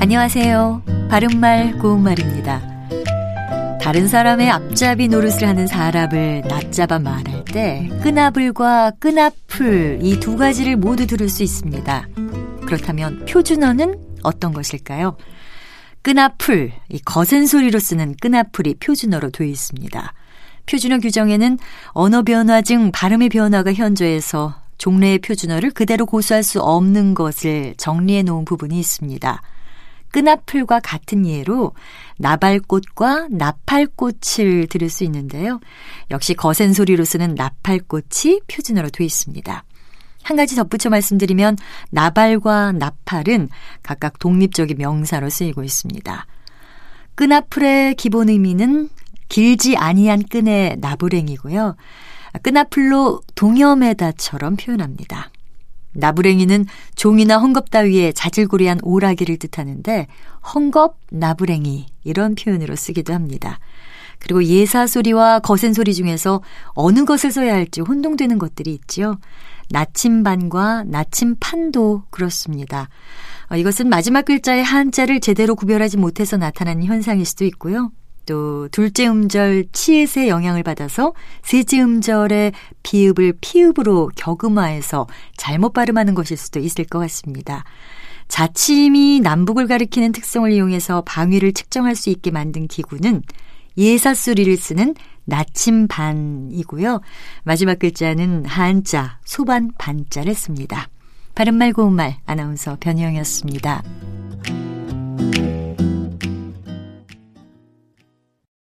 안녕하세요. 바른말 고운말입니다. 다른 사람의 앞잡이 노릇을 하는 사람을 낮잡아 말할 때 끈아불과 끈아풀 이 두 가지를 모두 들을 수 있습니다. 그렇다면 표준어는 어떤 것일까요? 끈아풀, 이 거센 소리로 쓰는 끈아풀이 표준어로 되어 있습니다. 표준어 규정에는 언어 변화 중 발음의 변화가 현저해서 종래의 표준어를 그대로 고수할 수 없는 것을 정리해 놓은 부분이 있습니다. 끈아풀과 같은 예로 나발꽃과 나팔꽃을 들을 수 있는데요. 역시 거센 소리로 쓰는 나팔꽃이 표준어로 되어 있습니다. 한 가지 덧붙여 말씀드리면 나발과 나팔은 각각 독립적인 명사로 쓰이고 있습니다. 끈아풀의 기본 의미는 길지 아니한 끈의 나부랭이고요. 끈아풀로 동여매다처럼 표현합니다. 나부랭이는 종이나 헝겊 따위에 자질구레한 오라기를 뜻하는데 헝겊, 나부랭이 이런 표현으로 쓰기도 합니다. 그리고 예사 소리와 거센 소리 중에서 어느 것을 써야 할지 혼동되는 것들이 있지요. 나침반과 나침판도 그렇습니다. 어, 이것은 마지막 글자의 한자를 제대로 구별하지 못해서 나타나는 현상일 수도 있고요. 또 둘째 음절 치읓의 영향을 받아서 셋째 음절의 비읍을 피읍으로 격음화해서 잘못 발음하는 것일 수도 있을 것 같습니다. 자침이 남북을 가리키는 특성을 이용해서 방위를 측정할 수 있게 만든 기구는 예사소리를 쓰는 나침반이고요. 마지막 글자는 한자, 소반 반자를 씁니다. 바른말 고운말 아나운서 변희영이었습니다.